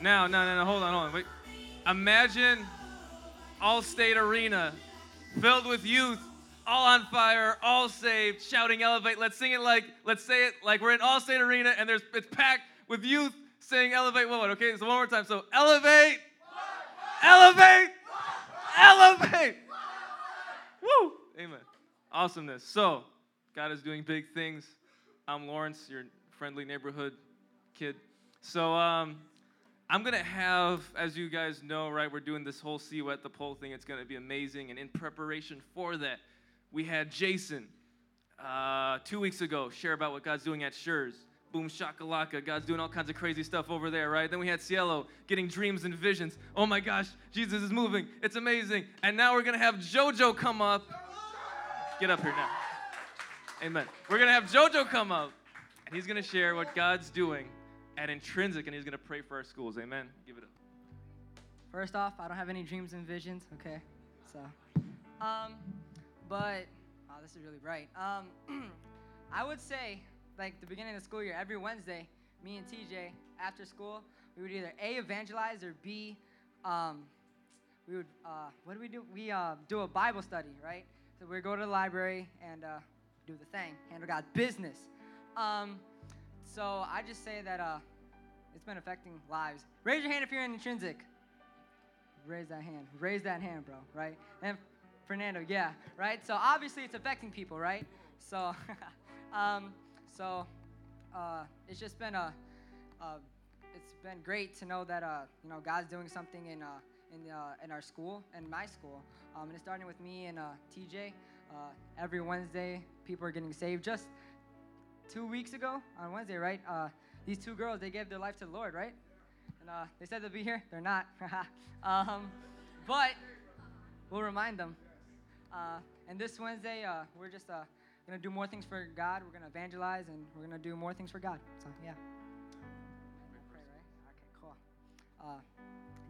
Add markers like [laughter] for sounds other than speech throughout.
Now, no, no, no, hold on, hold on. Wait. Imagine Allstate Arena filled with youth, all on fire, all saved, shouting elevate. Let's sing it like, let's say it like we're in Allstate Arena and there's it's packed with youth saying elevate what? Okay, so one more time. So elevate, elevate, elevate. Woo! Amen. Awesomeness. So, God is doing big things. I'm Lawrence, your friendly neighborhood kid. So, um, I'm gonna have, as you guys know, right, we're doing this whole at the Pole thing. It's gonna be amazing. And in preparation for that, we had Jason uh, two weeks ago share about what God's doing at Schurz. Boom shakalaka. God's doing all kinds of crazy stuff over there, right? Then we had Cielo getting dreams and visions. Oh my gosh, Jesus is moving. It's amazing. And now we're gonna have JoJo come up. Get up here now. Amen. We're gonna have JoJo come up, and he's gonna share what God's doing at Intrinsic, and he's gonna pray for our schools. Amen. Give it up. First off, I don't have any dreams and visions, okay? So, um, but, oh, this is really bright. Um, [clears throat] I would say, like, the beginning of the school year, every Wednesday, me and TJ, after school, we would either A, evangelize, or B, um, we would, uh, what do we do? We uh, do a Bible study, right? So we go to the library and uh, do the thing, handle God's business. Um, so I just say that uh, it's been affecting lives. Raise your hand if you're in intrinsic. Raise that hand. Raise that hand, bro. Right? And Fernando, yeah. Right. So obviously it's affecting people, right? So, [laughs] um, so uh, it's just been a, uh, it's been great to know that uh, you know God's doing something in uh, in uh, in our school and my school. Um, and it's starting with me and uh, TJ. Uh, every Wednesday, people are getting saved. Just two weeks ago on Wednesday, right? Uh, these two girls, they gave their life to the Lord, right? And uh, they said they'll be here. They're not. [laughs] um, but we'll remind them. Uh, and this Wednesday, uh, we're just uh, going to do more things for God. We're going to evangelize and we're going to do more things for God. So, yeah. Right? Okay, cool.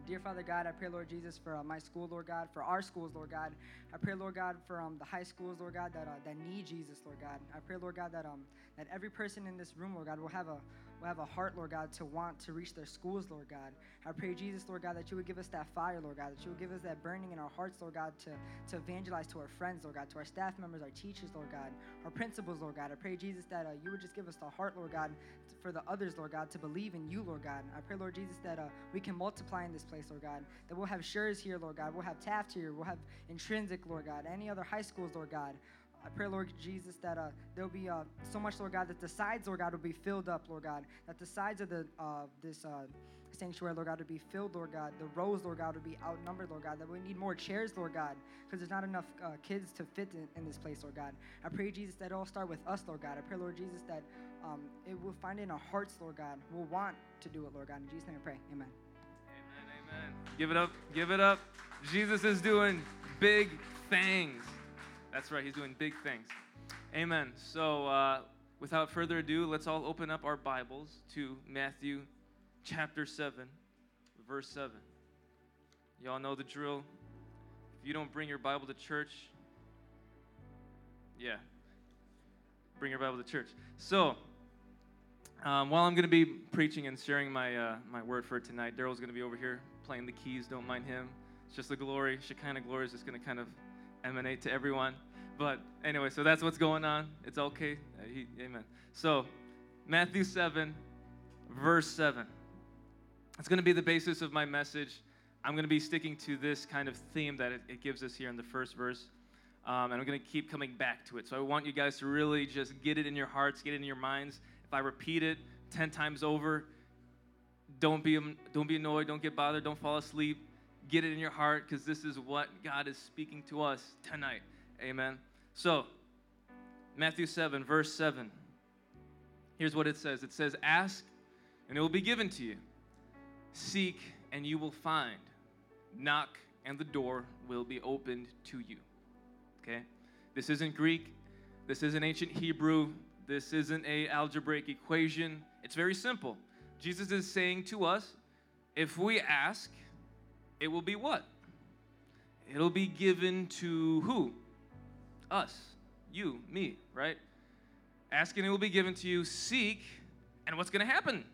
Dear Father God, I pray, Lord Jesus, for uh, my school, Lord God, for our schools, Lord God. I pray, Lord God, for um, the high schools, Lord God, that, uh, that need Jesus, Lord God. I pray, Lord God, that um, that every person in this room, Lord God, will have a will have a heart, Lord God, to want to reach their schools, Lord God. I pray, Jesus, Lord God, that you would give us that fire, Lord God, that you would give us that burning in our hearts, Lord God, to, to evangelize to our friends, Lord God, to our staff members, our teachers, Lord God, our principals, Lord God. I pray, Jesus, that uh, you would just give us the heart, Lord God, for the others, Lord God, to believe in you, Lord God. I pray, Lord Jesus, that uh, we can multiply in this place, Lord God, that we'll have Schurz here, Lord God, we'll have Taft here, we'll have Intrinsic, Lord God, any other high schools, Lord God. I pray, Lord Jesus, that uh, there'll be uh, so much, Lord God, that the sides, Lord God, will be filled up, Lord God. That the sides of the uh, this uh, sanctuary, Lord God, will be filled, Lord God. The rows, Lord God, will be outnumbered, Lord God. That we need more chairs, Lord God, because there's not enough uh, kids to fit in, in, this place, Lord God. I pray, Jesus, that it'll start with us, Lord God. I pray, Lord Jesus, that um, it will find in our hearts, Lord God. We'll want to do it, Lord God. In Jesus' name I pray. Amen. Amen, amen. Give it up, give it up. Jesus is doing big things. That's right, he's doing big things. Amen. So, uh, without further ado, let's all open up our Bibles to Matthew chapter 7, verse 7. Y'all know the drill. If you don't bring your Bible to church, yeah, bring your Bible to church. So, um, while I'm going to be preaching and sharing my, uh, my word for tonight, Daryl's going to be over here playing the keys. Don't mind him. It's just the glory. Shekinah glory is just going to kind of emanate to everyone. But anyway, so that's what's going on. It's okay. Uh, he, amen. So, Matthew 7, verse 7. It's going to be the basis of my message. I'm going to be sticking to this kind of theme that it, it gives us here in the first verse. Um, and I'm going to keep coming back to it. So I want you guys to really just get it in your hearts, get it in your minds. If I repeat it 10 times over, don't be, don't be annoyed, don't get bothered, don't fall asleep. Get it in your heart because this is what God is speaking to us tonight. Amen. So, Matthew 7, verse 7. Here's what it says it says, Ask, and it will be given to you. Seek, and you will find. Knock, and the door will be opened to you. Okay? This isn't Greek. This isn't ancient Hebrew. This isn't a algebraic equation. It's very simple. Jesus is saying to us, if we ask, it will be what? It'll be given to who? Us, you, me, right? Ask and it will be given to you. Seek, and what's going to happen?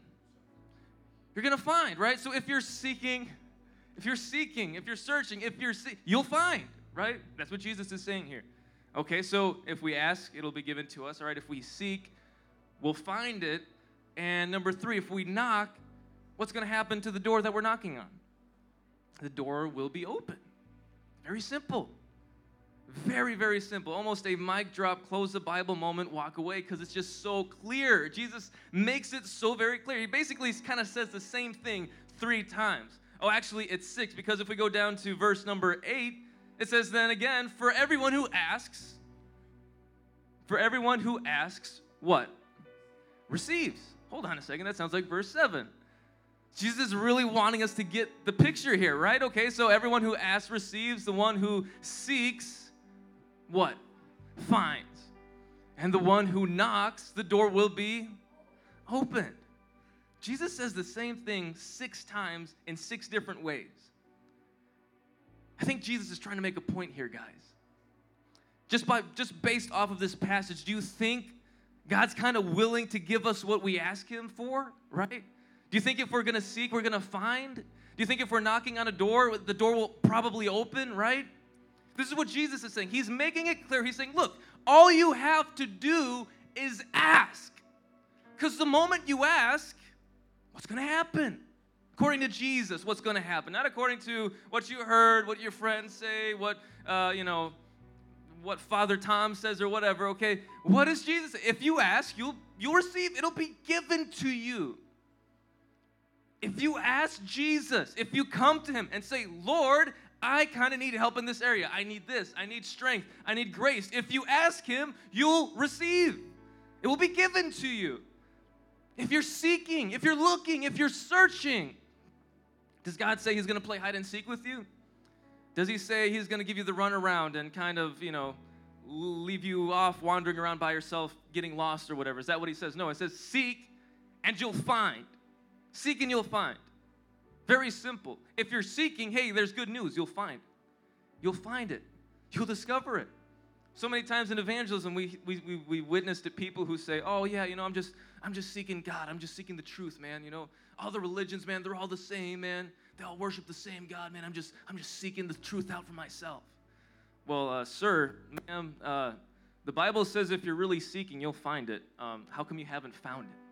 you're going to find, right? So if you're seeking, if you're seeking, if you're searching, if you're see- you'll find, right? That's what Jesus is saying here. Okay, so if we ask, it'll be given to us, all right? If we seek, we'll find it. And number 3, if we knock, what's going to happen to the door that we're knocking on? The door will be open. Very simple. Very, very simple. Almost a mic drop, close the Bible moment, walk away, because it's just so clear. Jesus makes it so very clear. He basically kind of says the same thing three times. Oh, actually, it's six, because if we go down to verse number eight, it says, Then again, for everyone who asks, for everyone who asks, what? Receives. Hold on a second, that sounds like verse seven. Jesus is really wanting us to get the picture here, right? Okay, so everyone who asks receives, the one who seeks what? Finds. And the one who knocks, the door will be opened. Jesus says the same thing six times in six different ways. I think Jesus is trying to make a point here, guys. Just by just based off of this passage, do you think God's kind of willing to give us what we ask him for, right? Do you think if we're going to seek, we're going to find? Do you think if we're knocking on a door, the door will probably open, right? This is what Jesus is saying. He's making it clear. He's saying, look, all you have to do is ask. Because the moment you ask, what's going to happen? According to Jesus, what's going to happen? Not according to what you heard, what your friends say, what, uh, you know, what Father Tom says or whatever, okay? What is Jesus? If you ask, you'll, you'll receive, it'll be given to you. If you ask Jesus, if you come to him and say, Lord, I kind of need help in this area. I need this. I need strength. I need grace. If you ask Him, you'll receive. It will be given to you. If you're seeking, if you're looking, if you're searching, does God say He's going to play hide and seek with you? Does He say He's going to give you the runaround and kind of, you know, leave you off wandering around by yourself, getting lost or whatever? Is that what He says? No, it says seek and you'll find. Seek and you'll find. Very simple. If you're seeking, hey, there's good news, you'll find. You'll find it. You'll discover it. So many times in evangelism, we, we, we, we witnessed to people who say, oh, yeah, you know, I'm just, I'm just seeking God. I'm just seeking the truth, man. You know, all the religions, man, they're all the same, man. They all worship the same God, man. I'm just, I'm just seeking the truth out for myself. Well, uh, sir, ma'am, uh, the Bible says if you're really seeking, you'll find it. Um, how come you haven't found it?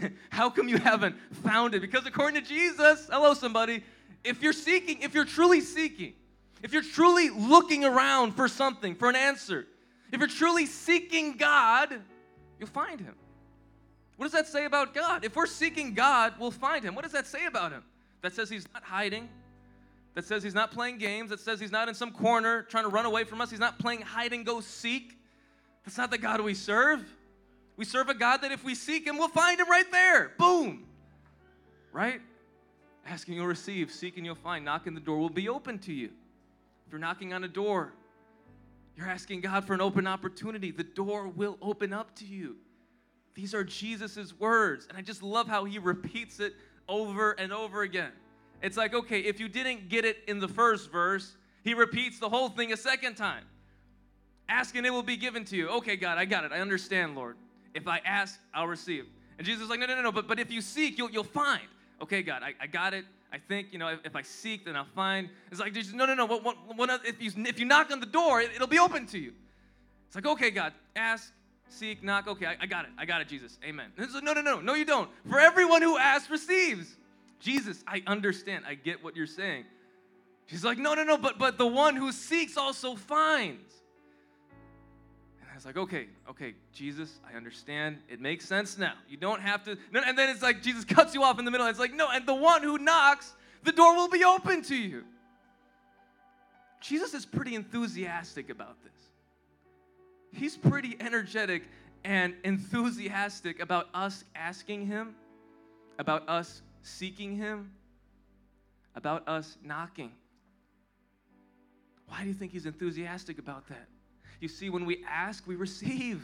[laughs] How come you haven't found it? Because according to Jesus, hello, somebody, if you're seeking, if you're truly seeking, if you're truly looking around for something, for an answer, if you're truly seeking God, you'll find Him. What does that say about God? If we're seeking God, we'll find Him. What does that say about Him? That says He's not hiding. That says He's not playing games. That says He's not in some corner trying to run away from us. He's not playing hide and go seek. That's not the God we serve. We serve a God that if we seek Him, we'll find Him right there. Boom. Right? Asking you'll receive, seeking you'll find, knocking the door will be open to you. If you're knocking on a door, you're asking God for an open opportunity, the door will open up to you. These are Jesus' words, and I just love how He repeats it over and over again. It's like, okay, if you didn't get it in the first verse, He repeats the whole thing a second time. Asking it will be given to you. Okay, God, I got it. I understand, Lord. If I ask, I'll receive. And Jesus is like, no, no, no, no, but, but if you seek, you'll, you'll find. Okay, God, I, I got it. I think, you know, if, if I seek, then I'll find. It's like, no, no, no. What, what, what, if, you, if you knock on the door, it, will be open to you. It's like, okay, God, ask, seek, knock. Okay, I, I got it. I got it, Jesus. Amen. Like, no, no, no, no, you don't. For everyone who asks, receives. Jesus, I understand. I get what you're saying. She's like, no, no, no, but but the one who seeks also finds. It's like, okay, okay, Jesus, I understand. It makes sense now. You don't have to. And then it's like Jesus cuts you off in the middle. It's like, no, and the one who knocks, the door will be open to you. Jesus is pretty enthusiastic about this. He's pretty energetic and enthusiastic about us asking Him, about us seeking Him, about us knocking. Why do you think He's enthusiastic about that? You see, when we ask, we receive.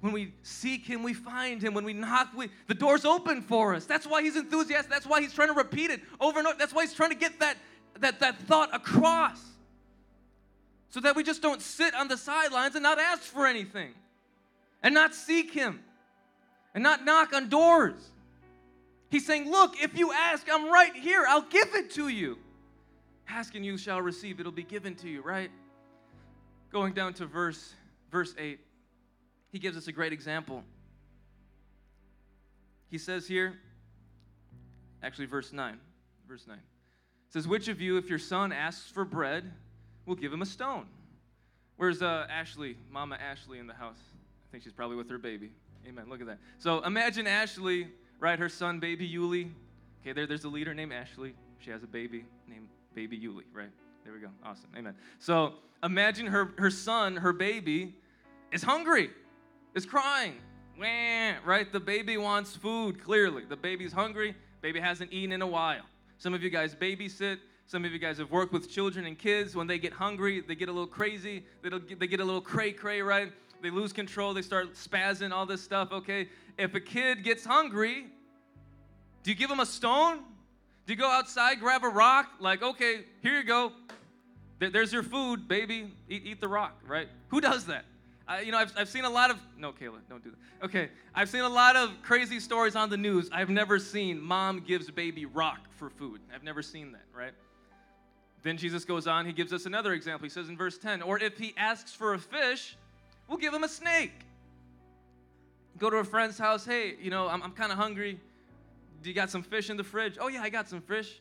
When we seek Him, we find Him. When we knock, we, the door's open for us. That's why He's enthusiastic. That's why He's trying to repeat it over and over. That's why He's trying to get that, that, that thought across. So that we just don't sit on the sidelines and not ask for anything, and not seek Him, and not knock on doors. He's saying, Look, if you ask, I'm right here. I'll give it to you. Ask and you shall receive. It'll be given to you, right? Going down to verse verse 8. He gives us a great example. He says here, actually verse 9. Verse 9. Says, Which of you, if your son asks for bread, will give him a stone? Where's uh, Ashley, Mama Ashley in the house? I think she's probably with her baby. Amen. Look at that. So imagine Ashley, right? Her son, baby Yuli. Okay, there, there's a leader named Ashley. She has a baby named baby Yuli, right? There we go. Awesome. Amen. So imagine her, her son, her baby, is hungry, is crying. Wah, right? The baby wants food, clearly. The baby's hungry. Baby hasn't eaten in a while. Some of you guys babysit. Some of you guys have worked with children and kids. When they get hungry, they get a little crazy. They they get a little cray cray, right? They lose control. They start spazzing, all this stuff, okay? If a kid gets hungry, do you give them a stone? Do you go outside, grab a rock? Like, okay, here you go. There's your food, baby. Eat, eat the rock, right? Who does that? Uh, you know, I've, I've seen a lot of, no, Kayla, don't do that. Okay, I've seen a lot of crazy stories on the news. I've never seen mom gives baby rock for food. I've never seen that, right? Then Jesus goes on, he gives us another example. He says in verse 10, or if he asks for a fish, we'll give him a snake. Go to a friend's house, hey, you know, I'm, I'm kind of hungry. Do you got some fish in the fridge? Oh, yeah, I got some fish.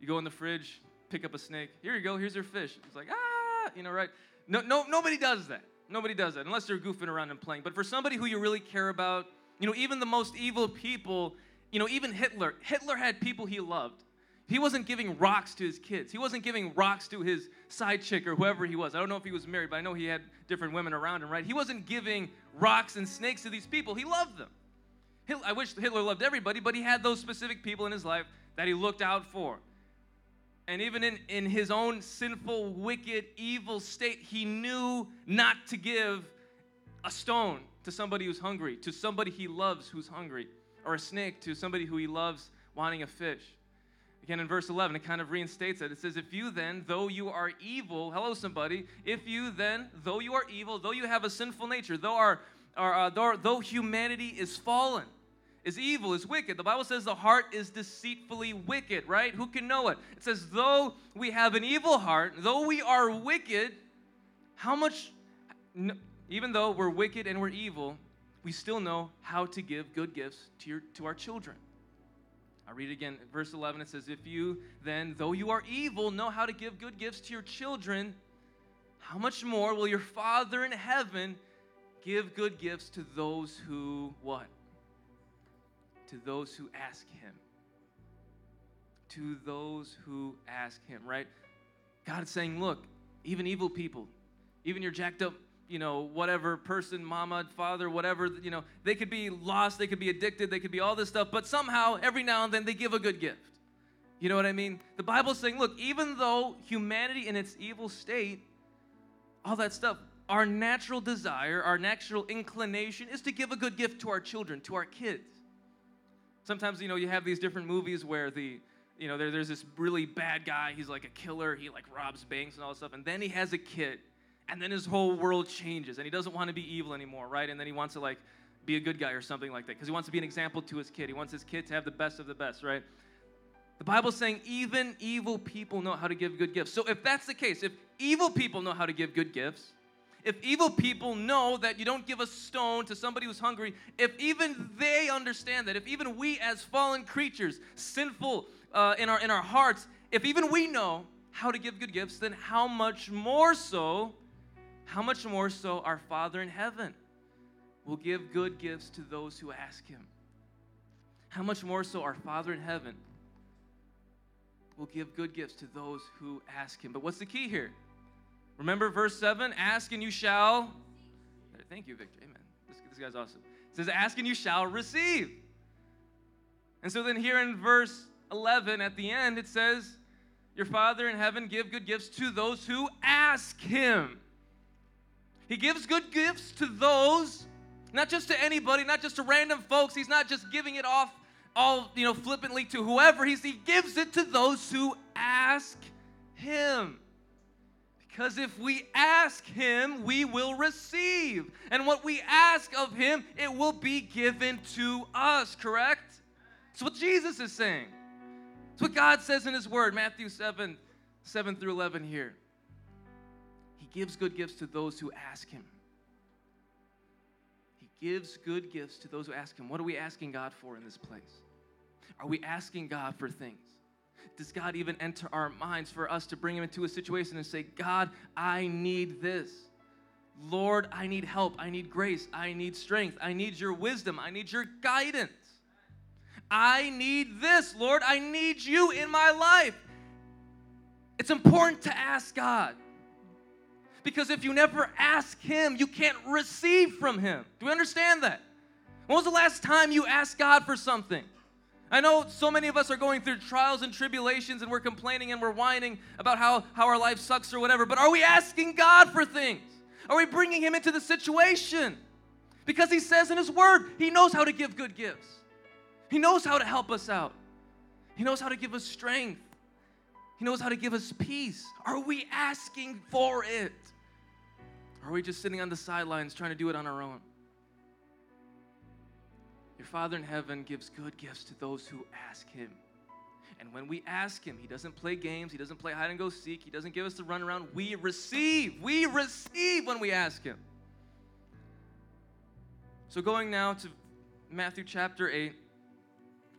You go in the fridge, pick up a snake. Here you go, here's your fish. It's like, ah, you know, right? No, no, nobody does that. Nobody does that unless they're goofing around and playing. But for somebody who you really care about, you know, even the most evil people, you know, even Hitler, Hitler had people he loved. He wasn't giving rocks to his kids. He wasn't giving rocks to his side chick or whoever he was. I don't know if he was married, but I know he had different women around him, right? He wasn't giving rocks and snakes to these people. He loved them. I wish Hitler loved everybody, but he had those specific people in his life that he looked out for. And even in, in his own sinful, wicked, evil state, he knew not to give a stone to somebody who's hungry, to somebody he loves who's hungry, or a snake to somebody who he loves wanting a fish. Again, in verse 11, it kind of reinstates it. It says, If you then, though you are evil, hello, somebody, if you then, though you are evil, though you have a sinful nature, though, our, our, uh, though, though humanity is fallen, is evil, is wicked. The Bible says the heart is deceitfully wicked, right? Who can know it? It says, though we have an evil heart, though we are wicked, how much, even though we're wicked and we're evil, we still know how to give good gifts to, your, to our children. I read again, verse 11. It says, If you then, though you are evil, know how to give good gifts to your children, how much more will your Father in heaven give good gifts to those who what? To those who ask Him. To those who ask Him, right? God is saying, Look, even evil people, even your jacked up you know, whatever person, mama, father, whatever, you know, they could be lost, they could be addicted, they could be all this stuff, but somehow, every now and then, they give a good gift. You know what I mean? The Bible's saying, look, even though humanity in its evil state, all that stuff, our natural desire, our natural inclination is to give a good gift to our children, to our kids. Sometimes, you know, you have these different movies where the, you know, there, there's this really bad guy, he's like a killer, he like robs banks and all this stuff, and then he has a kid and then his whole world changes and he doesn't want to be evil anymore right? And then he wants to like be a good guy or something like that because he wants to be an example to his kid he wants his kid to have the best of the best right? The bible's saying even evil people know how to give good gifts. So if that's the case if evil people know how to give good gifts if evil people know that you don't give a stone to somebody who's hungry if even they understand that if even we as fallen creatures sinful uh, in our in our hearts if even we know how to give good gifts then how much more so how much more so our Father in heaven will give good gifts to those who ask Him? How much more so our Father in heaven will give good gifts to those who ask Him? But what's the key here? Remember verse 7 Ask and you shall. Thank you, Victor. Amen. This, this guy's awesome. It says, Ask and you shall receive. And so then here in verse 11 at the end, it says, Your Father in heaven give good gifts to those who ask Him. He gives good gifts to those, not just to anybody, not just to random folks. He's not just giving it off all, you know, flippantly to whoever. He's, he gives it to those who ask him. Because if we ask him, we will receive. And what we ask of him, it will be given to us, correct? It's what Jesus is saying. It's what God says in His Word, Matthew 7 7 through 11 here. He gives good gifts to those who ask Him. He gives good gifts to those who ask Him. What are we asking God for in this place? Are we asking God for things? Does God even enter our minds for us to bring Him into a situation and say, God, I need this? Lord, I need help. I need grace. I need strength. I need your wisdom. I need your guidance. I need this, Lord. I need you in my life. It's important to ask God. Because if you never ask Him, you can't receive from Him. Do we understand that? When was the last time you asked God for something? I know so many of us are going through trials and tribulations and we're complaining and we're whining about how, how our life sucks or whatever, but are we asking God for things? Are we bringing Him into the situation? Because He says in His Word, He knows how to give good gifts. He knows how to help us out. He knows how to give us strength. He knows how to give us peace. Are we asking for it? Or are we just sitting on the sidelines trying to do it on our own? Your Father in heaven gives good gifts to those who ask Him. And when we ask Him, He doesn't play games, He doesn't play hide and go seek, He doesn't give us the run around. We receive. We receive when we ask Him. So, going now to Matthew chapter 8,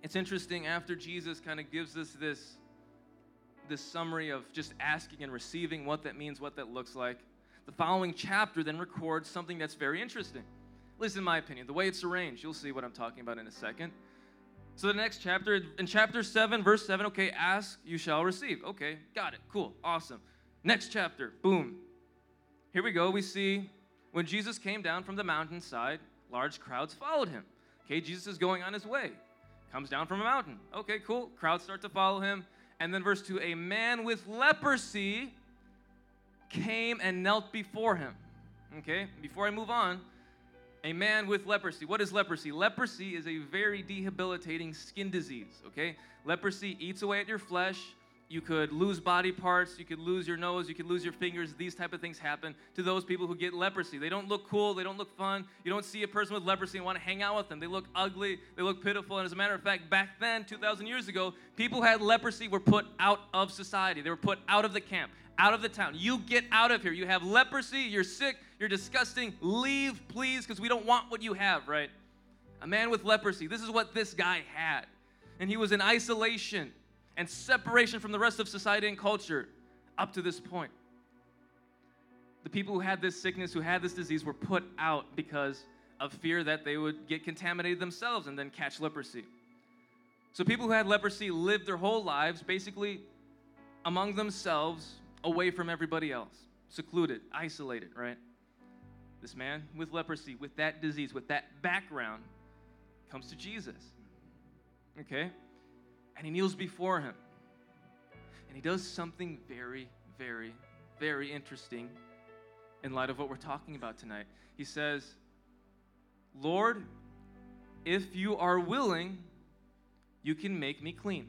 it's interesting after Jesus kind of gives us this, this summary of just asking and receiving, what that means, what that looks like. The following chapter then records something that's very interesting. At least in my opinion, the way it's arranged, you'll see what I'm talking about in a second. So the next chapter, in chapter 7, verse 7, okay, ask, you shall receive. Okay, got it. Cool, awesome. Next chapter, boom. Here we go. We see when Jesus came down from the mountainside, large crowds followed him. Okay, Jesus is going on his way. Comes down from a mountain. Okay, cool. Crowds start to follow him. And then verse 2 a man with leprosy came and knelt before him. Okay, before I move on, a man with leprosy. What is leprosy? Leprosy is a very debilitating skin disease, okay? Leprosy eats away at your flesh. You could lose body parts, you could lose your nose, you could lose your fingers. These type of things happen to those people who get leprosy. They don't look cool, they don't look fun. You don't see a person with leprosy and want to hang out with them. They look ugly, they look pitiful. And as a matter of fact, back then, 2,000 years ago, people who had leprosy were put out of society. They were put out of the camp out of the town. You get out of here. You have leprosy, you're sick, you're disgusting. Leave, please, because we don't want what you have, right? A man with leprosy. This is what this guy had. And he was in isolation and separation from the rest of society and culture up to this point. The people who had this sickness, who had this disease, were put out because of fear that they would get contaminated themselves and then catch leprosy. So people who had leprosy lived their whole lives basically among themselves away from everybody else, secluded, isolated, right? This man with leprosy, with that disease, with that background, comes to Jesus. Okay? And he kneels before him. And he does something very, very, very interesting in light of what we're talking about tonight. He says, Lord, if you are willing, you can make me clean.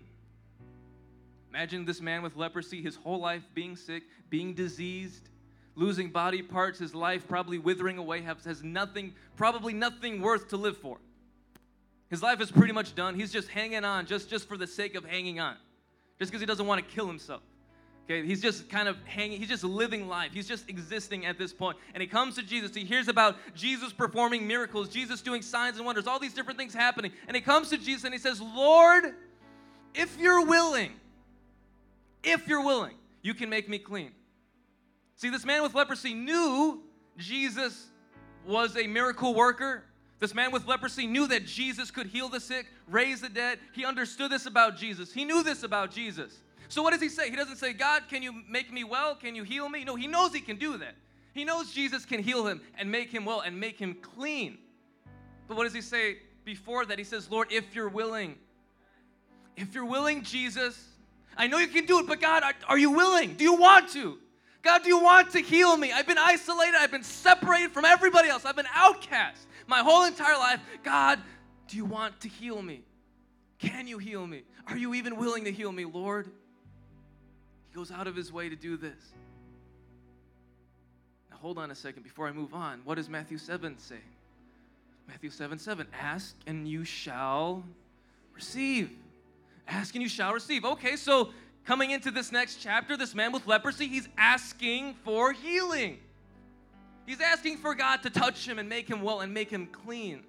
Imagine this man with leprosy, his whole life being sick, being diseased, losing body parts, his life probably withering away, has has nothing, probably nothing worth to live for. His life is pretty much done. He's just hanging on just, just for the sake of hanging on, just because he doesn't want to kill himself. Okay, he's just kind of hanging, he's just living life. He's just existing at this point. And he comes to Jesus. He hears about Jesus performing miracles, Jesus doing signs and wonders, all these different things happening. And he comes to Jesus and he says, Lord, if you're willing, if you're willing, you can make me clean. See, this man with leprosy knew Jesus was a miracle worker. This man with leprosy knew that Jesus could heal the sick, raise the dead. He understood this about Jesus. He knew this about Jesus. So, what does he say? He doesn't say, God, can you make me well? Can you heal me? No, he knows he can do that. He knows Jesus can heal him and make him well and make him clean. But what does he say before that? He says, Lord, if you're willing, if you're willing, Jesus, I know you can do it, but God, are, are you willing? Do you want to? God, do you want to heal me? I've been isolated. I've been separated from everybody else. I've been outcast my whole entire life. God, do you want to heal me? Can you heal me? Are you even willing to heal me, Lord? He goes out of his way to do this. Now, hold on a second before I move on. What does Matthew 7 say? Matthew 7 7 Ask and you shall receive. Ask and you shall receive. Okay, so coming into this next chapter, this man with leprosy, he's asking for healing. He's asking for God to touch him and make him well and make him clean.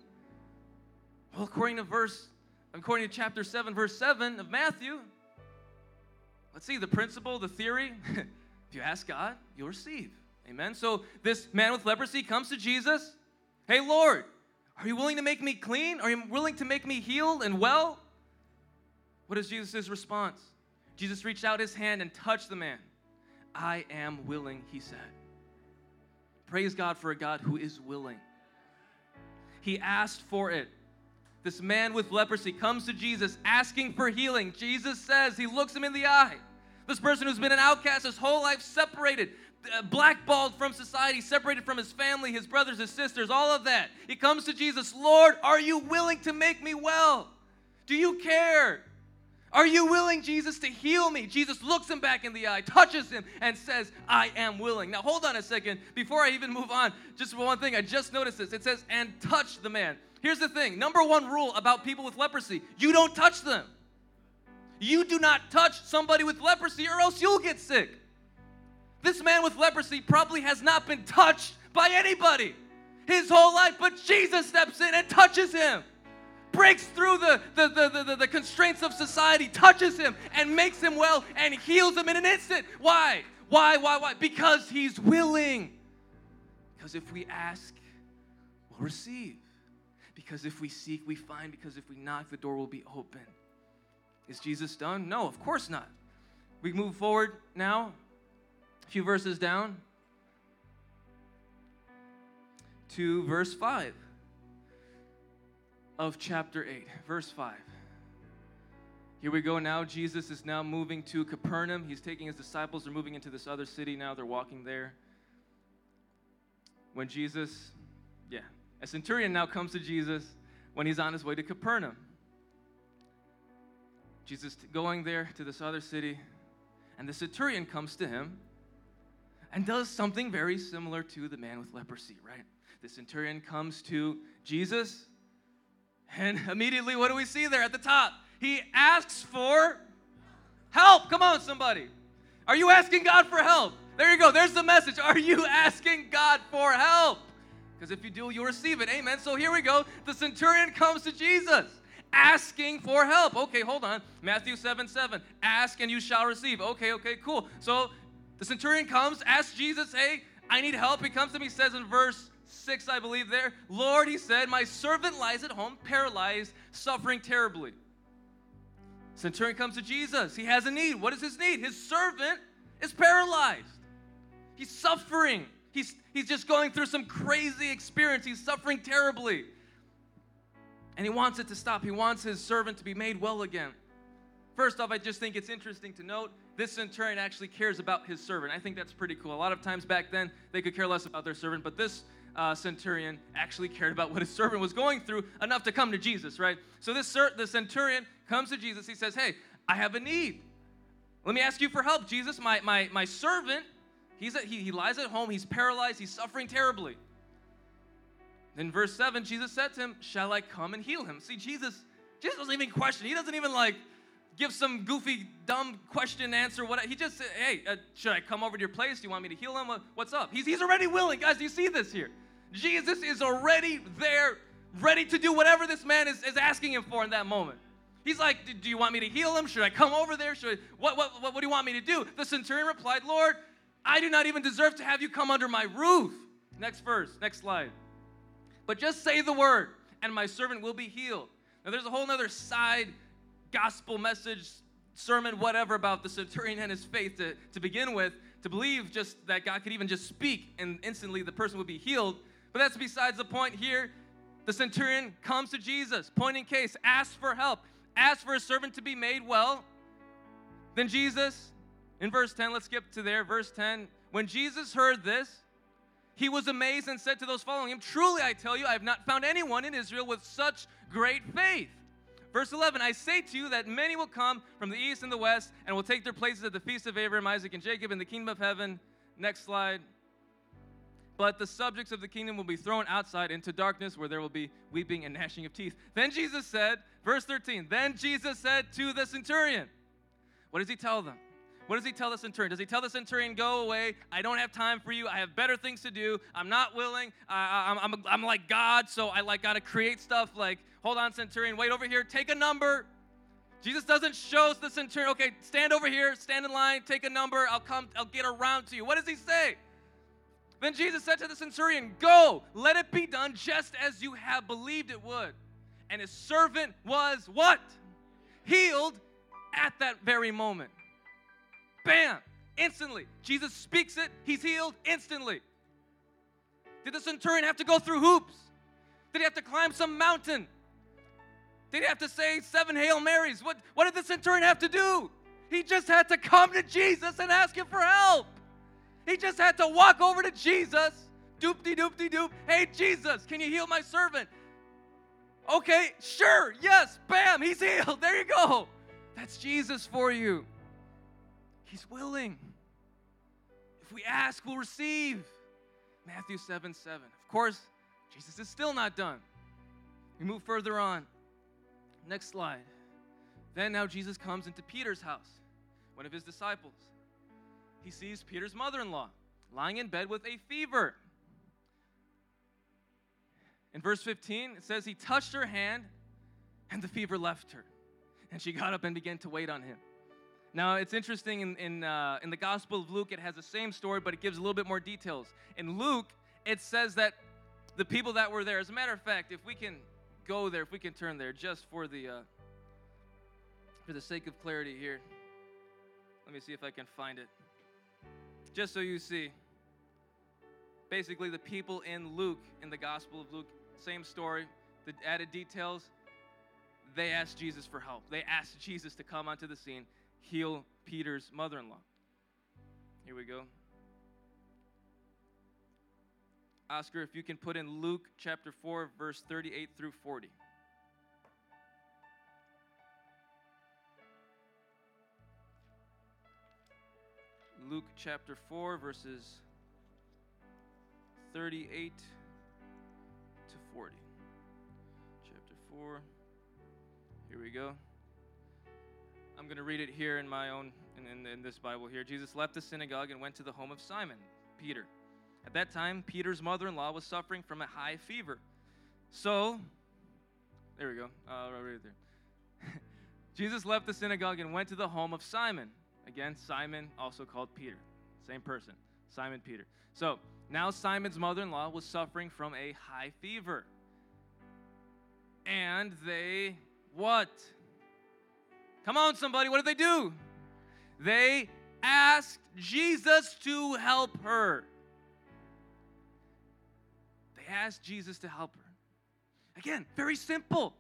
Well, according to verse, according to chapter 7, verse 7 of Matthew, let's see the principle, the theory. [laughs] if you ask God, you'll receive. Amen. So this man with leprosy comes to Jesus. Hey, Lord, are you willing to make me clean? Are you willing to make me healed and well? What is Jesus' response? Jesus reached out his hand and touched the man. I am willing, he said. Praise God for a God who is willing. He asked for it. This man with leprosy comes to Jesus asking for healing. Jesus says, He looks him in the eye. This person who's been an outcast his whole life, separated, uh, blackballed from society, separated from his family, his brothers, his sisters, all of that. He comes to Jesus, Lord, are you willing to make me well? Do you care? Are you willing, Jesus, to heal me? Jesus looks him back in the eye, touches him, and says, I am willing. Now, hold on a second. Before I even move on, just one thing, I just noticed this. It says, and touch the man. Here's the thing number one rule about people with leprosy you don't touch them. You do not touch somebody with leprosy, or else you'll get sick. This man with leprosy probably has not been touched by anybody his whole life, but Jesus steps in and touches him breaks through the, the, the, the, the constraints of society, touches him, and makes him well and heals him in an instant. Why? Why, why, why? Because he's willing. Because if we ask, we'll receive. Because if we seek, we find. Because if we knock, the door will be open. Is Jesus done? No, of course not. We move forward now, a few verses down to verse 5 of chapter 8, verse 5. Here we go now. Jesus is now moving to Capernaum. He's taking his disciples. They're moving into this other city now. They're walking there. When Jesus, yeah, a centurion now comes to Jesus when he's on his way to Capernaum. Jesus going there to this other city, and the centurion comes to him and does something very similar to the man with leprosy, right? The centurion comes to Jesus and [laughs] immediately, what do we see there at the top? He asks for help. Come on, somebody. Are you asking God for help? There you go. There's the message. Are you [laughs] asking God for help? Because if you do, you'll receive it. Amen. So here we go. The centurion comes to Jesus asking for help. Okay, hold on. Matthew 7 7. Ask and you shall receive. Okay, okay, cool. So the centurion comes, asks Jesus, hey, I need help. He comes to me, says in verse 6, I believe, there. Lord, he said, My servant lies at home, paralyzed, suffering terribly. Centurion comes to Jesus. He has a need. What is his need? His servant is paralyzed. He's suffering. He's, he's just going through some crazy experience. He's suffering terribly. And he wants it to stop. He wants his servant to be made well again. First off, I just think it's interesting to note this centurion actually cares about his servant. I think that's pretty cool. A lot of times back then, they could care less about their servant, but this uh, centurion actually cared about what his servant was going through enough to come to Jesus, right? So this the centurion comes to Jesus. He says, Hey, I have a need. Let me ask you for help, Jesus. My, my, my servant, he's he, he lies at home. He's paralyzed. He's suffering terribly. In verse 7, Jesus said to him, Shall I come and heal him? See, Jesus, Jesus doesn't even question. He doesn't even like give some goofy, dumb question answer. What he just said, Hey, uh, should I come over to your place? Do you want me to heal him? What's up? He's, he's already willing. Guys, do you see this here? Jesus is already there, ready to do whatever this man is, is asking him for in that moment. He's like, Do you want me to heal him? Should I come over there? Should I, what, what, what, what do you want me to do? The centurion replied, Lord, I do not even deserve to have you come under my roof. Next verse, next slide. But just say the word, and my servant will be healed. Now, there's a whole other side gospel message, sermon, whatever, about the centurion and his faith to, to begin with, to believe just that God could even just speak and instantly the person would be healed. But that's besides the point here. The centurion comes to Jesus, point in case, asks for help, asks for a servant to be made well. Then Jesus, in verse 10, let's skip to there, verse 10. When Jesus heard this, he was amazed and said to those following him, Truly I tell you, I have not found anyone in Israel with such great faith. Verse 11, I say to you that many will come from the east and the west and will take their places at the feast of Abraham, Isaac, and Jacob in the kingdom of heaven. Next slide. But the subjects of the kingdom will be thrown outside into darkness where there will be weeping and gnashing of teeth. Then Jesus said, verse 13, then Jesus said to the centurion, What does he tell them? What does he tell the centurion? Does he tell the centurion, Go away? I don't have time for you. I have better things to do. I'm not willing. I, am I'm, I'm like God, so I like got to create stuff like, Hold on, centurion, wait over here, take a number. Jesus doesn't show the centurion, okay, stand over here, stand in line, take a number, I'll come, I'll get around to you. What does he say? Then Jesus said to the centurion, Go, let it be done just as you have believed it would. And his servant was what? Healed at that very moment. Bam! Instantly. Jesus speaks it, he's healed instantly. Did the centurion have to go through hoops? Did he have to climb some mountain? Did he have to say seven Hail Marys? What, what did the centurion have to do? He just had to come to Jesus and ask him for help. He just had to walk over to Jesus. Doop de doop de doop. Hey, Jesus, can you heal my servant? Okay, sure, yes, bam, he's [laughs] healed. There you go. That's Jesus for you. He's willing. If we ask, we'll receive. Matthew 7 7. Of course, Jesus is still not done. We move further on. Next slide. Then now Jesus comes into Peter's house, one of his disciples he sees Peter's mother in law lying in bed with a fever. In verse 15, it says, He touched her hand, and the fever left her. And she got up and began to wait on him. Now, it's interesting in, in, uh, in the Gospel of Luke, it has the same story, but it gives a little bit more details. In Luke, it says that the people that were there, as a matter of fact, if we can go there, if we can turn there, just for the, uh, for the sake of clarity here, let me see if I can find it. Just so you see, basically, the people in Luke, in the Gospel of Luke, same story, the added details, they asked Jesus for help. They asked Jesus to come onto the scene, heal Peter's mother in law. Here we go. Oscar, if you can put in Luke chapter 4, verse 38 through 40. Luke chapter 4, verses 38 to 40. Chapter 4. Here we go. I'm going to read it here in my own, in, in, in this Bible here. Jesus left the synagogue and went to the home of Simon, Peter. At that time, Peter's mother in law was suffering from a high fever. So, there we go. Uh, right there. [laughs] Jesus left the synagogue and went to the home of Simon. Again, Simon, also called Peter. Same person, Simon Peter. So now Simon's mother in law was suffering from a high fever. And they, what? Come on, somebody, what did they do? They asked Jesus to help her. They asked Jesus to help her. Again, very simple.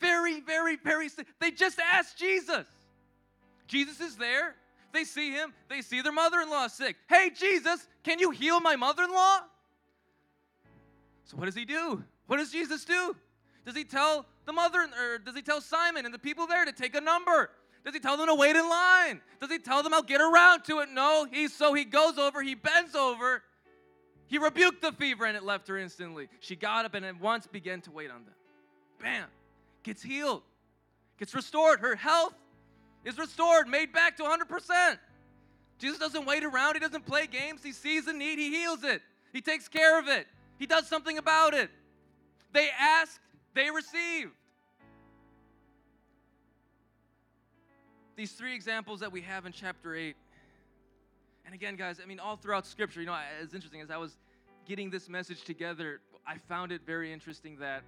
Very, very, very simple. They just asked Jesus. Jesus is there. They see him. They see their mother in law sick. Hey, Jesus, can you heal my mother in law? So, what does he do? What does Jesus do? Does he tell the mother, or does he tell Simon and the people there to take a number? Does he tell them to wait in line? Does he tell them I'll get around to it? No. He so he goes over, he bends over, he rebuked the fever, and it left her instantly. She got up and at once began to wait on them. Bam, gets healed, gets restored. Her health is restored, made back to 100%. Jesus doesn't wait around, he doesn't play games. He sees the need, he heals it, he takes care of it, he does something about it. They asked, they received. These three examples that we have in chapter 8. And again, guys, I mean, all throughout Scripture, you know, it's interesting as I was getting this message together, I found it very interesting that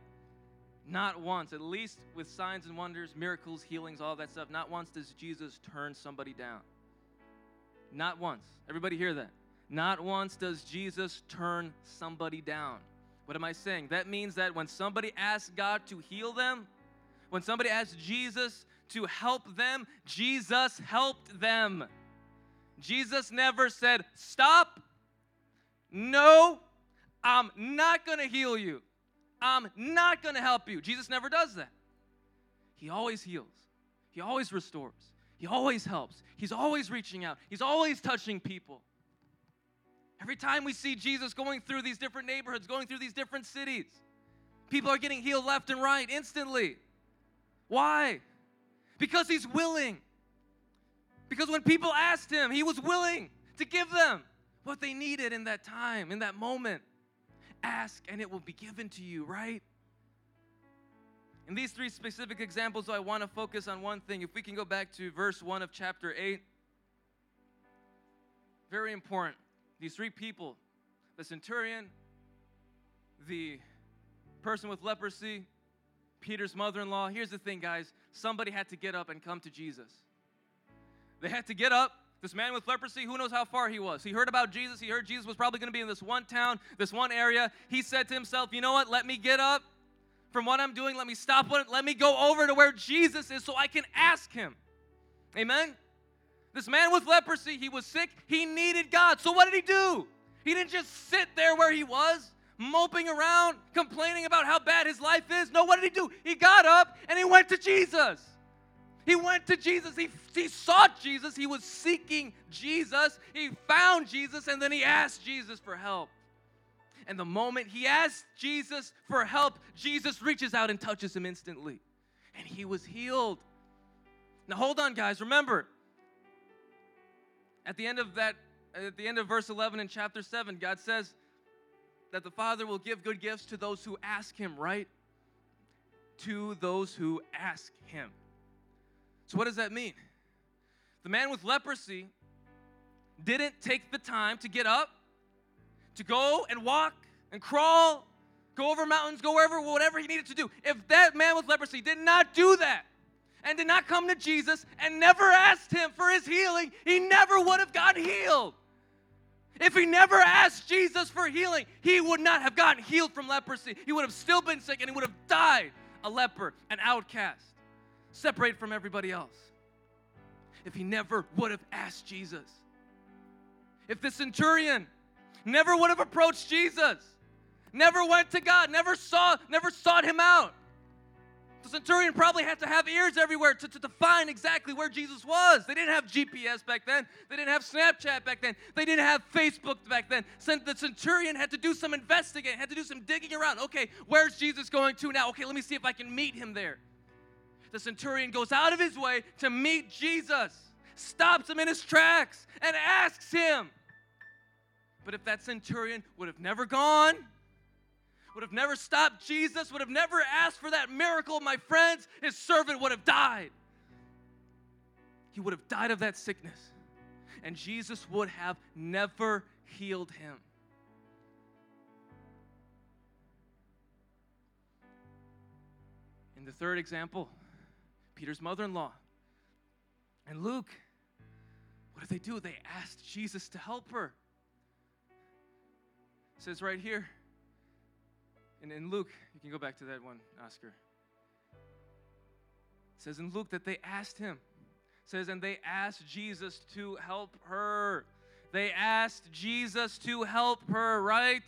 not once, at least with signs and wonders, miracles, healings, all that stuff, not once does Jesus turn somebody down. Not once. Everybody hear that? Not once does Jesus turn somebody down. What am I saying? That means that when somebody asks God to heal them, when somebody asks Jesus to help them, Jesus helped them. Jesus never said, Stop. No, I'm not going to heal you. I'm not going to help you. Jesus never does that. He always heals, He always restores, He always helps, He's always reaching out, He's always touching people. Every time we see Jesus going through these different neighborhoods, going through these different cities, people are getting healed left and right instantly. Why? Because he's willing. Because when people asked him, he was willing to give them what they needed in that time, in that moment. Ask and it will be given to you, right? In these three specific examples, I want to focus on one thing. If we can go back to verse 1 of chapter 8, very important. These three people the centurion, the person with leprosy, Peter's mother in law. Here's the thing, guys somebody had to get up and come to Jesus. They had to get up. This man with leprosy, who knows how far he was? He heard about Jesus. He heard Jesus was probably going to be in this one town, this one area. He said to himself, You know what? Let me get up from what I'm doing. Let me stop let me go over to where Jesus is so I can ask him. Amen? This man with leprosy, he was sick. He needed God. So what did he do? He didn't just sit there where he was, moping around, complaining about how bad his life is. No, what did he do? He got up and he went to Jesus. He went to Jesus. He, he sought Jesus. He was seeking Jesus. He found Jesus and then he asked Jesus for help. And the moment he asked Jesus for help, Jesus reaches out and touches him instantly. And he was healed. Now hold on, guys. Remember, at the end of that, at the end of verse 11 in chapter 7, God says that the Father will give good gifts to those who ask him, right? To those who ask him. So, what does that mean? The man with leprosy didn't take the time to get up, to go and walk and crawl, go over mountains, go wherever, whatever he needed to do. If that man with leprosy did not do that and did not come to Jesus and never asked him for his healing, he never would have gotten healed. If he never asked Jesus for healing, he would not have gotten healed from leprosy. He would have still been sick and he would have died a leper, an outcast separate from everybody else. If he never would have asked Jesus. If the centurion never would have approached Jesus, never went to God, never saw, never sought him out. The centurion probably had to have ears everywhere to, to, to find exactly where Jesus was. They didn't have GPS back then. They didn't have Snapchat back then. They didn't have Facebook back then. So the centurion had to do some investigating, had to do some digging around. Okay, where's Jesus going to now? Okay, let me see if I can meet him there the centurion goes out of his way to meet Jesus, stops him in his tracks, and asks him. But if that centurion would have never gone, would have never stopped Jesus, would have never asked for that miracle, my friends, his servant would have died. He would have died of that sickness. And Jesus would have never healed him. In the third example, Peter's mother in law. And Luke, what did they do? They asked Jesus to help her. It says right here, and in Luke, you can go back to that one, Oscar. It says in Luke that they asked him. It says, and they asked Jesus to help her. They asked Jesus to help her, right?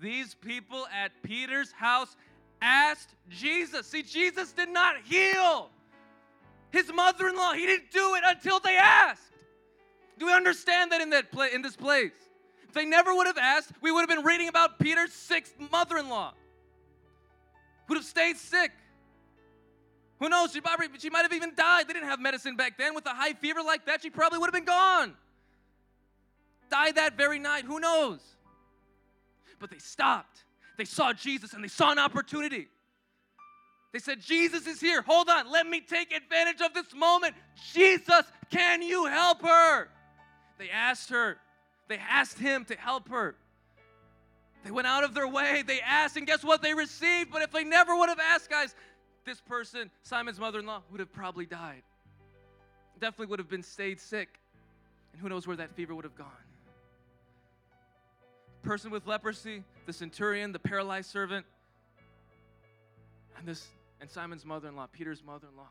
These people at Peter's house asked Jesus. See, Jesus did not heal his mother-in-law. He didn't do it until they asked. Do we understand that in that pla- in this place? If they never would have asked, we would have been reading about Peter's sixth mother-in-law. Would have stayed sick. Who knows? She, probably, she might have even died. They didn't have medicine back then. With a high fever like that, she probably would have been gone. Died that very night. Who knows? But they stopped they saw Jesus and they saw an opportunity. They said, Jesus is here. Hold on. Let me take advantage of this moment. Jesus, can you help her? They asked her. They asked him to help her. They went out of their way. They asked, and guess what? They received. But if they never would have asked, guys, this person, Simon's mother in law, would have probably died. Definitely would have been stayed sick. And who knows where that fever would have gone person with leprosy, the centurion, the paralyzed servant, and this and Simon's mother-in-law, Peter's mother-in-law.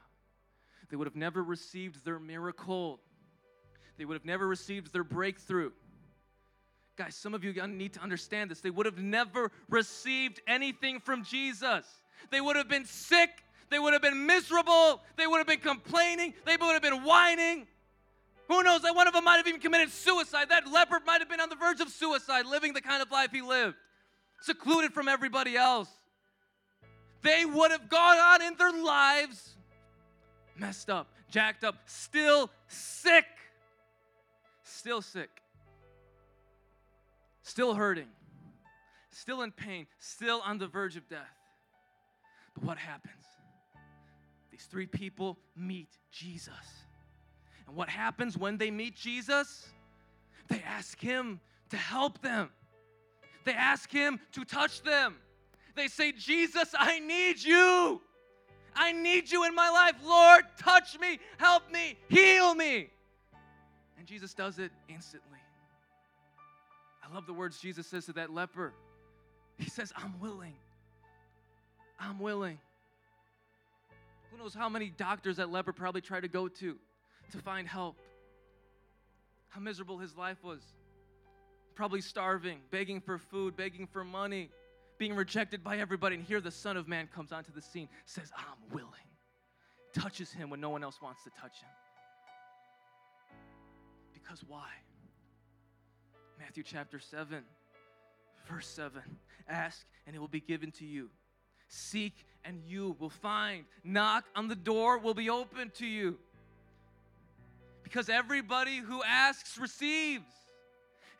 They would have never received their miracle. They would have never received their breakthrough. Guys, some of you need to understand this. They would have never received anything from Jesus. They would have been sick. They would have been miserable. They would have been complaining. They would have been whining. Who knows? That one of them might have even committed suicide. That leper might have been on the verge of suicide, living the kind of life he lived, secluded from everybody else. They would have gone on in their lives messed up, jacked up, still sick. Still sick. Still hurting. Still in pain. Still on the verge of death. But what happens? These three people meet Jesus. And what happens when they meet Jesus? They ask him to help them. They ask him to touch them. They say, Jesus, I need you. I need you in my life. Lord, touch me, help me, heal me. And Jesus does it instantly. I love the words Jesus says to that leper. He says, I'm willing. I'm willing. Who knows how many doctors that leper probably tried to go to to find help? How miserable his life was. Probably starving, begging for food, begging for money being rejected by everybody. And here the Son of Man comes onto the scene, says, I'm willing. Touches him when no one else wants to touch him. Because why? Matthew chapter 7, verse 7 Ask and it will be given to you. Seek and you will find. Knock on the door will be open to you. Because everybody who asks receives,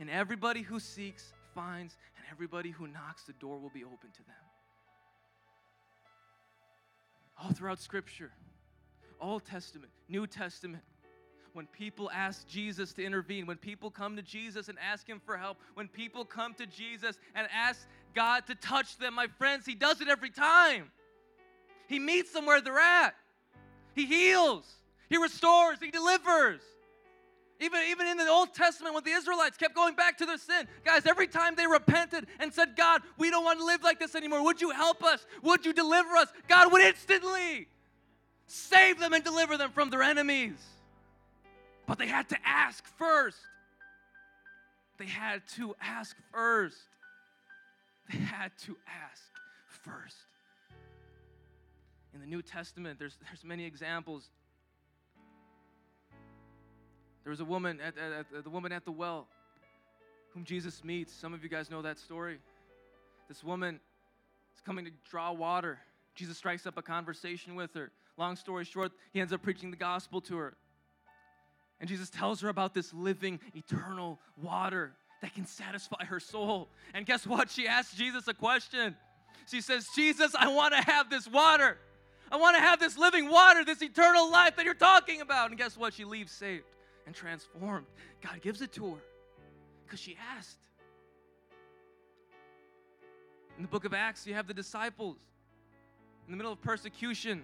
and everybody who seeks finds, and everybody who knocks, the door will be open to them. All throughout Scripture, Old Testament, New Testament, when people ask Jesus to intervene, when people come to Jesus and ask Him for help, when people come to Jesus and ask God to touch them, my friends, He does it every time. He meets them where they're at, He heals, He restores, He delivers. Even, even in the Old Testament, when the Israelites kept going back to their sin, guys, every time they repented and said, God, we don't want to live like this anymore. Would you help us? Would you deliver us? God would instantly save them and deliver them from their enemies. But they had to ask first. They had to ask first. They had to ask first. In the New Testament, there's, there's many examples there was a woman at, at, at, the woman at the well whom Jesus meets. Some of you guys know that story. This woman is coming to draw water. Jesus strikes up a conversation with her. Long story short, he ends up preaching the gospel to her. And Jesus tells her about this living, eternal water that can satisfy her soul. And guess what? She asks Jesus a question. She says, Jesus, I want to have this water. I want to have this living water, this eternal life that you're talking about. And guess what? She leaves saved and transformed. God gives it to her because she asked. In the book of Acts, you have the disciples in the middle of persecution.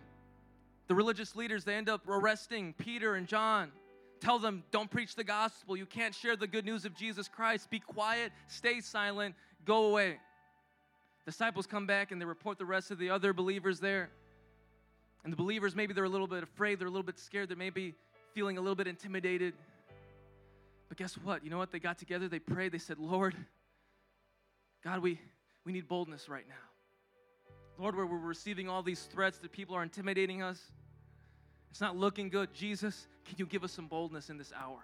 The religious leaders, they end up arresting Peter and John. Tell them, don't preach the gospel. You can't share the good news of Jesus Christ. Be quiet, stay silent, go away. Disciples come back and they report the rest of the other believers there. And the believers, maybe they're a little bit afraid, they're a little bit scared, they maybe feeling a little bit intimidated. But guess what? You know what? They got together, they prayed, they said, Lord, God, we, we need boldness right now. Lord, where we're receiving all these threats that people are intimidating us, it's not looking good. Jesus, can you give us some boldness in this hour?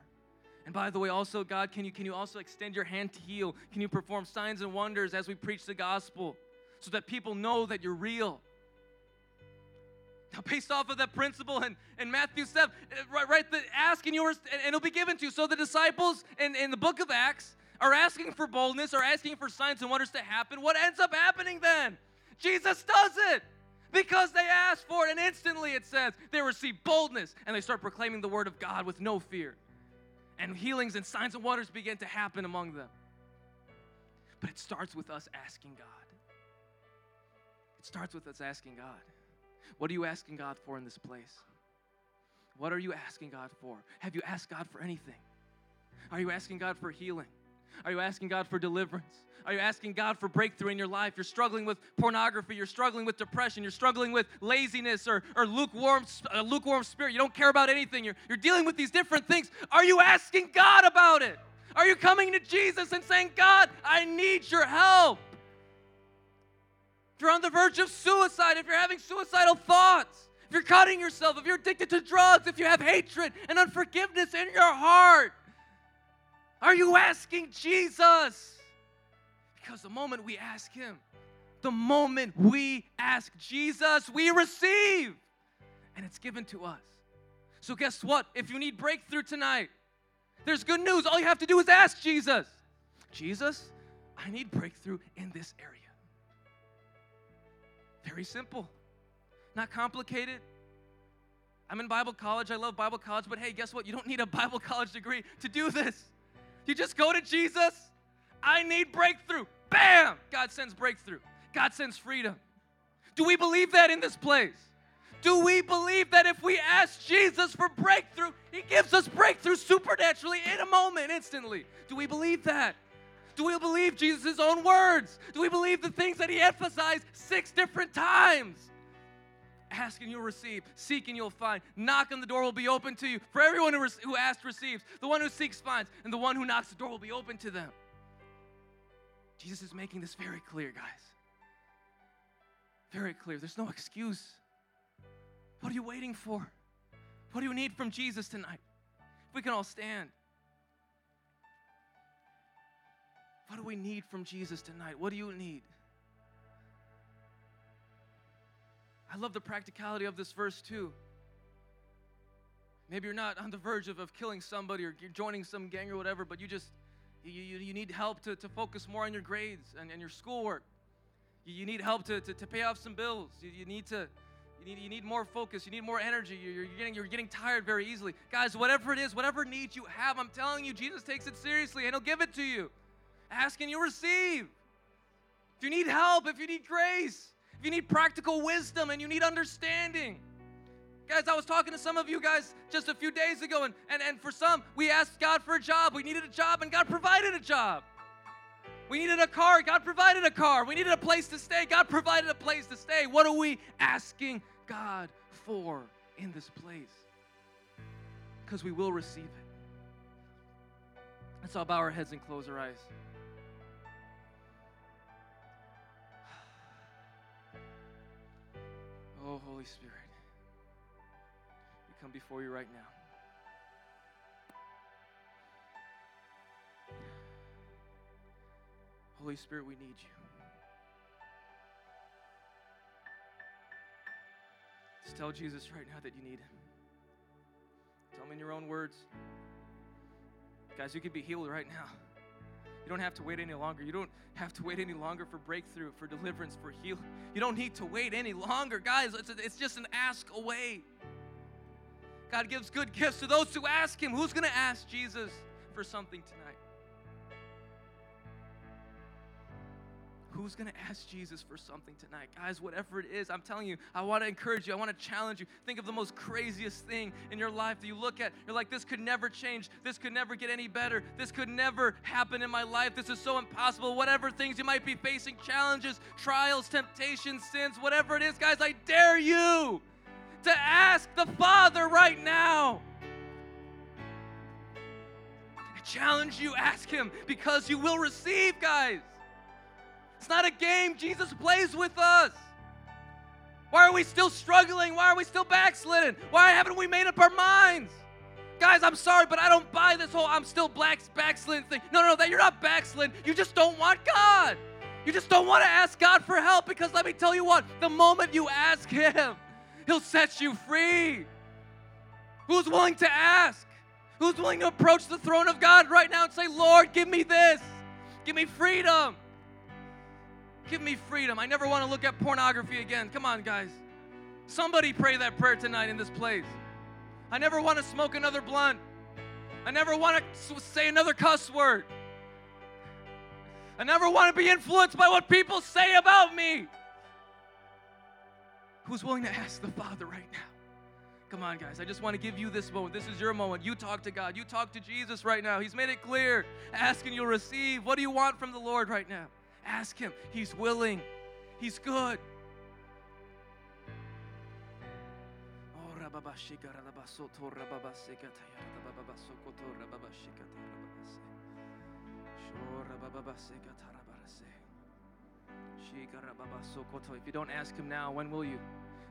And by the way, also, God, can you, can you also extend your hand to heal? Can you perform signs and wonders as we preach the gospel so that people know that you're real? Based off of that principle in, in Matthew 7, eh, right, right the ask and yours, and, and it'll be given to you. So the disciples in, in the book of Acts are asking for boldness, are asking for signs and wonders to happen. What ends up happening then? Jesus does it because they asked for it, and instantly it says they receive boldness and they start proclaiming the word of God with no fear. And healings and signs and wonders begin to happen among them. But it starts with us asking God. It starts with us asking God. What are you asking God for in this place? What are you asking God for? Have you asked God for anything? Are you asking God for healing? Are you asking God for deliverance? Are you asking God for breakthrough in your life? You're struggling with pornography. You're struggling with depression. You're struggling with laziness or, or lukewarm, uh, lukewarm spirit. You don't care about anything. You're, you're dealing with these different things. Are you asking God about it? Are you coming to Jesus and saying, God, I need your help? If you're on the verge of suicide, if you're having suicidal thoughts, if you're cutting yourself, if you're addicted to drugs, if you have hatred and unforgiveness in your heart, are you asking Jesus? Because the moment we ask Him, the moment we ask Jesus, we receive, and it's given to us. So, guess what? If you need breakthrough tonight, there's good news. All you have to do is ask Jesus Jesus, I need breakthrough in this area. Very simple, not complicated. I'm in Bible college. I love Bible college, but hey, guess what? You don't need a [laughs] Bible college degree to do this. You just go to Jesus. I need breakthrough. Bam! God sends breakthrough. God sends freedom. Do we believe that in this place? Do we believe that if we ask Jesus for breakthrough, He gives us breakthrough supernaturally in a moment, instantly? Do we believe that? Do we believe Jesus' own words? Do we believe the things that He emphasized six different times? Ask and you'll receive. Seek and you'll find. Knock and the door will be open to you. For everyone who, re- who asks receives. The one who seeks finds. And the one who knocks the door will be open to them. Jesus is making this very clear, guys. Very clear. There's no excuse. What are you waiting for? What do you need from Jesus tonight? If we can all stand. What do we need from Jesus tonight? What do you need? I love the practicality of this verse too. Maybe you're not on the verge of, of killing somebody or you're joining some gang or whatever, but you just you, you, you need help to, to focus more on your grades and, and your schoolwork. You, you need help to, to, to pay off some bills. You, you need to you need, you need more focus. You need more energy. You're, you're, getting, you're getting tired very easily. Guys, whatever it is, whatever needs you have, I'm telling you, Jesus takes it seriously and He'll give it to you. Ask and you receive. If you need help, if you need grace, if you need practical wisdom and you need understanding. Guys, I was talking to some of you guys just a few days ago, and, and, and for some, we asked God for a job. We needed a job, and God provided a job. We needed a car, God provided a car. We needed a place to stay, God provided a place to stay. What are we asking God for in this place? Because we will receive it. Let's all bow our heads and close our eyes. Oh, Holy Spirit, we come before you right now. Holy Spirit, we need you. Just tell Jesus right now that you need him. Tell him in your own words. Guys, you could be healed right now. You don't have to wait any longer. You don't have to wait any longer for breakthrough, for deliverance, for healing. You don't need to wait any longer. Guys, it's, it's just an ask away. God gives good gifts to those who ask Him. Who's going to ask Jesus for something tonight? Who's going to ask Jesus for something tonight? Guys, whatever it is, I'm telling you, I want to encourage you. I want to challenge you. Think of the most craziest thing in your life that you look at. You're like, this could never change. This could never get any better. This could never happen in my life. This is so impossible. Whatever things you might be facing, challenges, trials, temptations, sins, whatever it is, guys, I dare you to ask the Father right now. Challenge you, ask Him because you will receive, guys. Not a game. Jesus plays with us. Why are we still struggling? Why are we still backslidden? Why haven't we made up our minds? Guys, I'm sorry, but I don't buy this whole I'm still black backslidden thing. No, no, that you're not backslidden. You just don't want God. You just don't want to ask God for help because let me tell you what, the moment you ask Him, He'll set you free. Who's willing to ask? Who's willing to approach the throne of God right now and say, Lord, give me this? Give me freedom. Give me freedom. I never want to look at pornography again. Come on, guys. Somebody pray that prayer tonight in this place. I never want to smoke another blunt. I never want to say another cuss word. I never want to be influenced by what people say about me. Who's willing to ask the Father right now? Come on, guys. I just want to give you this moment. This is your moment. You talk to God. You talk to Jesus right now. He's made it clear. Ask and you'll receive. What do you want from the Lord right now? Ask Him. He's willing, He's good. Oh, if you don't ask Him now, when will you?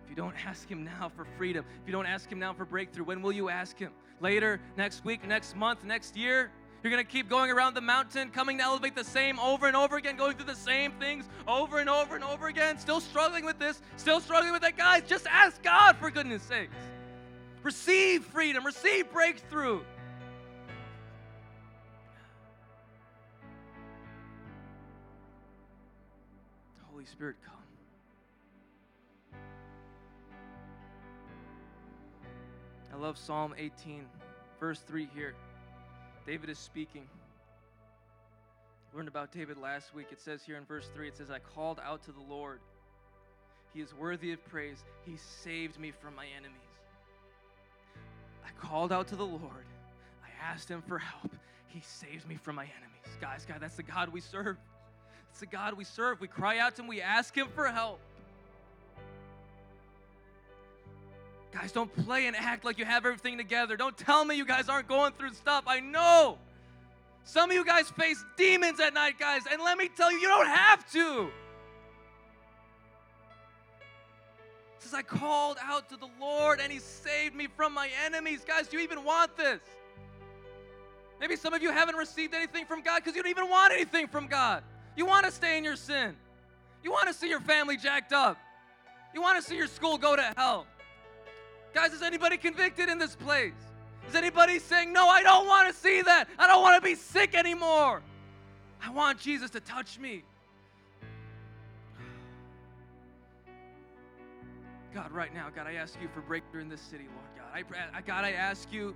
If If you don't [laughs] ask Him now for freedom, if you don't ask Him now for breakthrough, when will you ask Him? Later, next week, next month, next year? You're going to keep going around the mountain, coming to elevate the same over and over again, going through the same things over and over and over again, still struggling with this, still struggling with that. Guys, just ask God for goodness sakes. Receive freedom, receive breakthrough. Holy Spirit, come. I love Psalm 18, verse 3 here. David is speaking. Learned about David last week. It says here in verse 3 it says, I called out to the Lord. He is worthy of praise. He saved me from my enemies. I called out to the Lord. I asked him for help. He saved me from my enemies. Guys, God, that's the God we serve. It's the God we serve. We cry out to him, we ask him for help. Guys, don't play and act like you have everything together. Don't tell me you guys aren't going through stuff. I know. Some of you guys face demons at night, guys, and let me tell you, you don't have to. It says, I called out to the Lord and He saved me from my enemies. Guys, do you even want this? Maybe some of you haven't received anything from God because you don't even want anything from God. You want to stay in your sin. You want to see your family jacked up. You want to see your school go to hell. Guys, is anybody convicted in this place? Is anybody saying, No, I don't want to see that? I don't want to be sick anymore. I want Jesus to touch me. God, right now, God, I ask you for breakthrough in this city, Lord God. I, God, I ask you,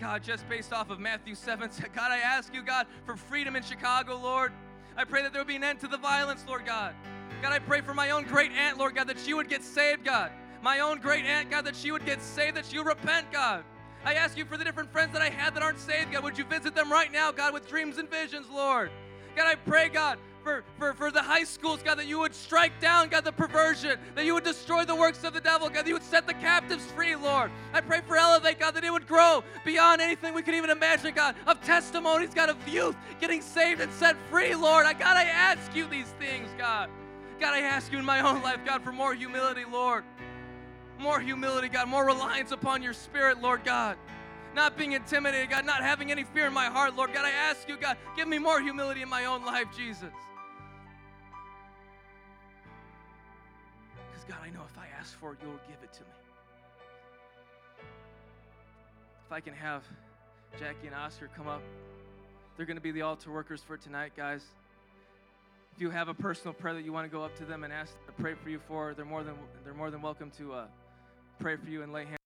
God, just based off of Matthew 7, [laughs] God, I ask you, God, for freedom in Chicago, Lord. I pray that there would be an end to the violence, Lord God. God, I pray for my own great aunt, Lord God, that she would get saved, God. My own great aunt, God, that she would get saved, that she would repent, God. I ask you for the different friends that I had that aren't saved, God. Would you visit them right now, God, with dreams and visions, Lord? God, I pray, God, for, for, for the high schools, God, that you would strike down, God, the perversion, that you would destroy the works of the devil, God, that you would set the captives free, Lord. I pray for Elevate, God, that it would grow beyond anything we could even imagine, God, of testimonies, God, of youth getting saved and set free, Lord. I, God, I ask you these things, God. God, I ask you in my own life, God, for more humility, Lord. More humility, God, more reliance upon your spirit, Lord God not being intimidated, God, not having any fear in my heart, Lord. God, I ask you, God, give me more humility in my own life, Jesus. Because, God, I know if I ask for it, you'll give it to me. If I can have Jackie and Oscar come up, they're going to be the altar workers for tonight, guys. If you have a personal prayer that you want to go up to them and ask to pray for you for, they're more than they're more than welcome to uh, pray for you and lay hands.